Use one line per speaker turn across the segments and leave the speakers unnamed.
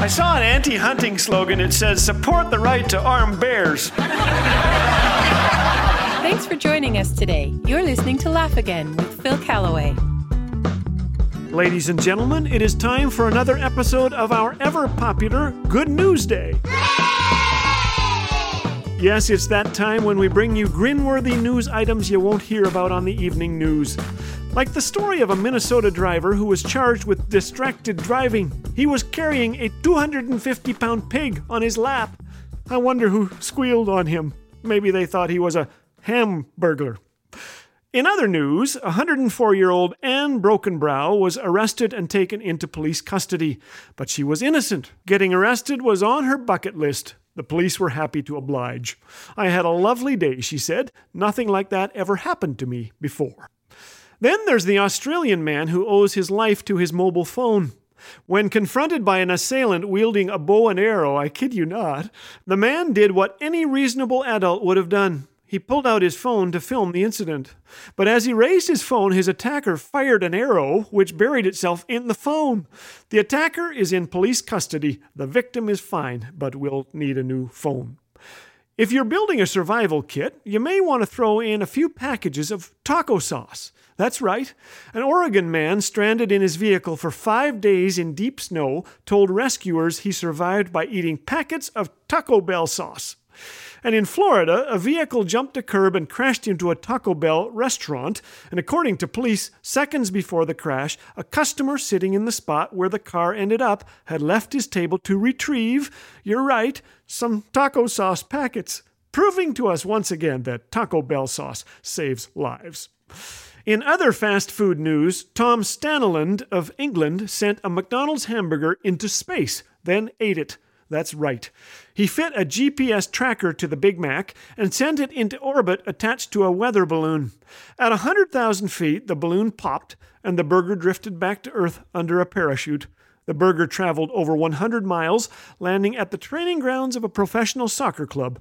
I saw an anti hunting slogan. It says, support the right to arm bears.
Thanks for joining us today. You're listening to Laugh Again with Phil Callaway.
Ladies and gentlemen, it is time for another episode of our ever popular Good News Day. Yes, it's that time when we bring you grin-worthy news items you won't hear about on the evening news. Like the story of a Minnesota driver who was charged with distracted driving. He was carrying a 250 pound pig on his lap. I wonder who squealed on him. Maybe they thought he was a hamburglar. In other news, 104 year old Anne Brockenbrow was arrested and taken into police custody, but she was innocent. Getting arrested was on her bucket list. The police were happy to oblige. I had a lovely day, she said. Nothing like that ever happened to me before. Then there's the Australian man who owes his life to his mobile phone. When confronted by an assailant wielding a bow and arrow, I kid you not, the man did what any reasonable adult would have done. He pulled out his phone to film the incident. But as he raised his phone, his attacker fired an arrow which buried itself in the phone. The attacker is in police custody. The victim is fine, but will need a new phone. If you're building a survival kit, you may want to throw in a few packages of taco sauce. That's right. An Oregon man stranded in his vehicle for five days in deep snow told rescuers he survived by eating packets of Taco Bell sauce. And in Florida, a vehicle jumped a curb and crashed into a Taco Bell restaurant. And according to police, seconds before the crash, a customer sitting in the spot where the car ended up had left his table to retrieve, you're right, some taco sauce packets, proving to us once again that Taco Bell sauce saves lives. In other fast food news, Tom Staniland of England sent a McDonald's hamburger into space, then ate it. That's right. He fit a GPS tracker to the Big Mac and sent it into orbit attached to a weather balloon. At 100,000 feet, the balloon popped and the burger drifted back to Earth under a parachute. The burger traveled over 100 miles, landing at the training grounds of a professional soccer club,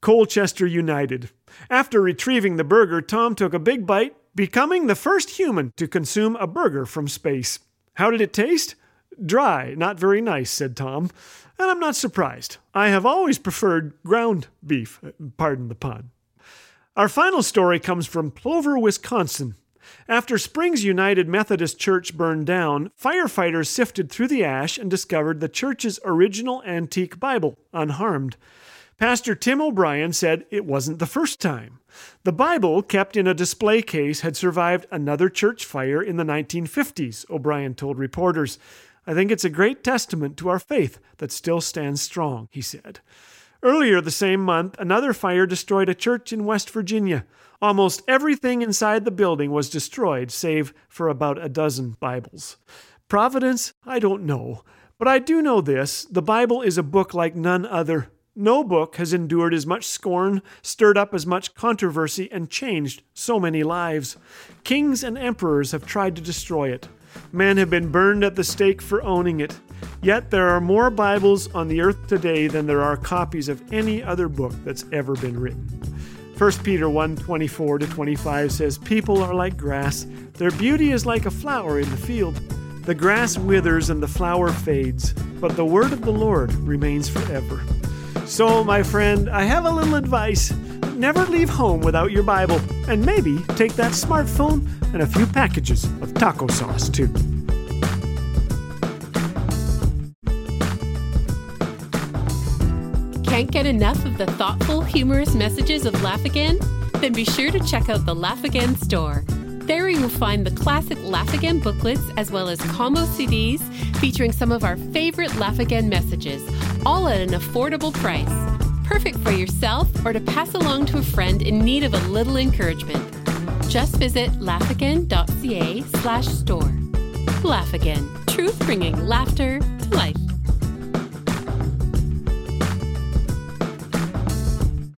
Colchester United. After retrieving the burger, Tom took a big bite, becoming the first human to consume a burger from space. How did it taste? Dry, not very nice, said Tom. And I'm not surprised. I have always preferred ground beef, uh, pardon the pun. Our final story comes from Plover, Wisconsin. After Springs United Methodist Church burned down, firefighters sifted through the ash and discovered the church's original antique Bible, unharmed. Pastor Tim O'Brien said it wasn't the first time. The Bible, kept in a display case, had survived another church fire in the 1950s, O'Brien told reporters. I think it's a great testament to our faith that still stands strong, he said. Earlier the same month, another fire destroyed a church in West Virginia. Almost everything inside the building was destroyed, save for about a dozen Bibles. Providence? I don't know. But I do know this the Bible is a book like none other. No book has endured as much scorn, stirred up as much controversy, and changed so many lives. Kings and emperors have tried to destroy it. Men have been burned at the stake for owning it. Yet there are more Bibles on the earth today than there are copies of any other book that's ever been written. 1 Peter 1 24 to 25 says, People are like grass, their beauty is like a flower in the field. The grass withers and the flower fades, but the word of the Lord remains forever. So, my friend, I have a little advice. Never leave home without your Bible, and maybe take that smartphone and a few packages of taco sauce, too.
Can't get enough of the thoughtful, humorous messages of Laugh Again? Then be sure to check out the Laugh Again store. There you will find the classic Laugh Again booklets as well as combo CDs featuring some of our favorite Laugh Again messages, all at an affordable price. Perfect for yourself or to pass along to a friend in need of a little encouragement. Just visit laughagain.ca slash store. Laugh Again, truth bringing laughter to life.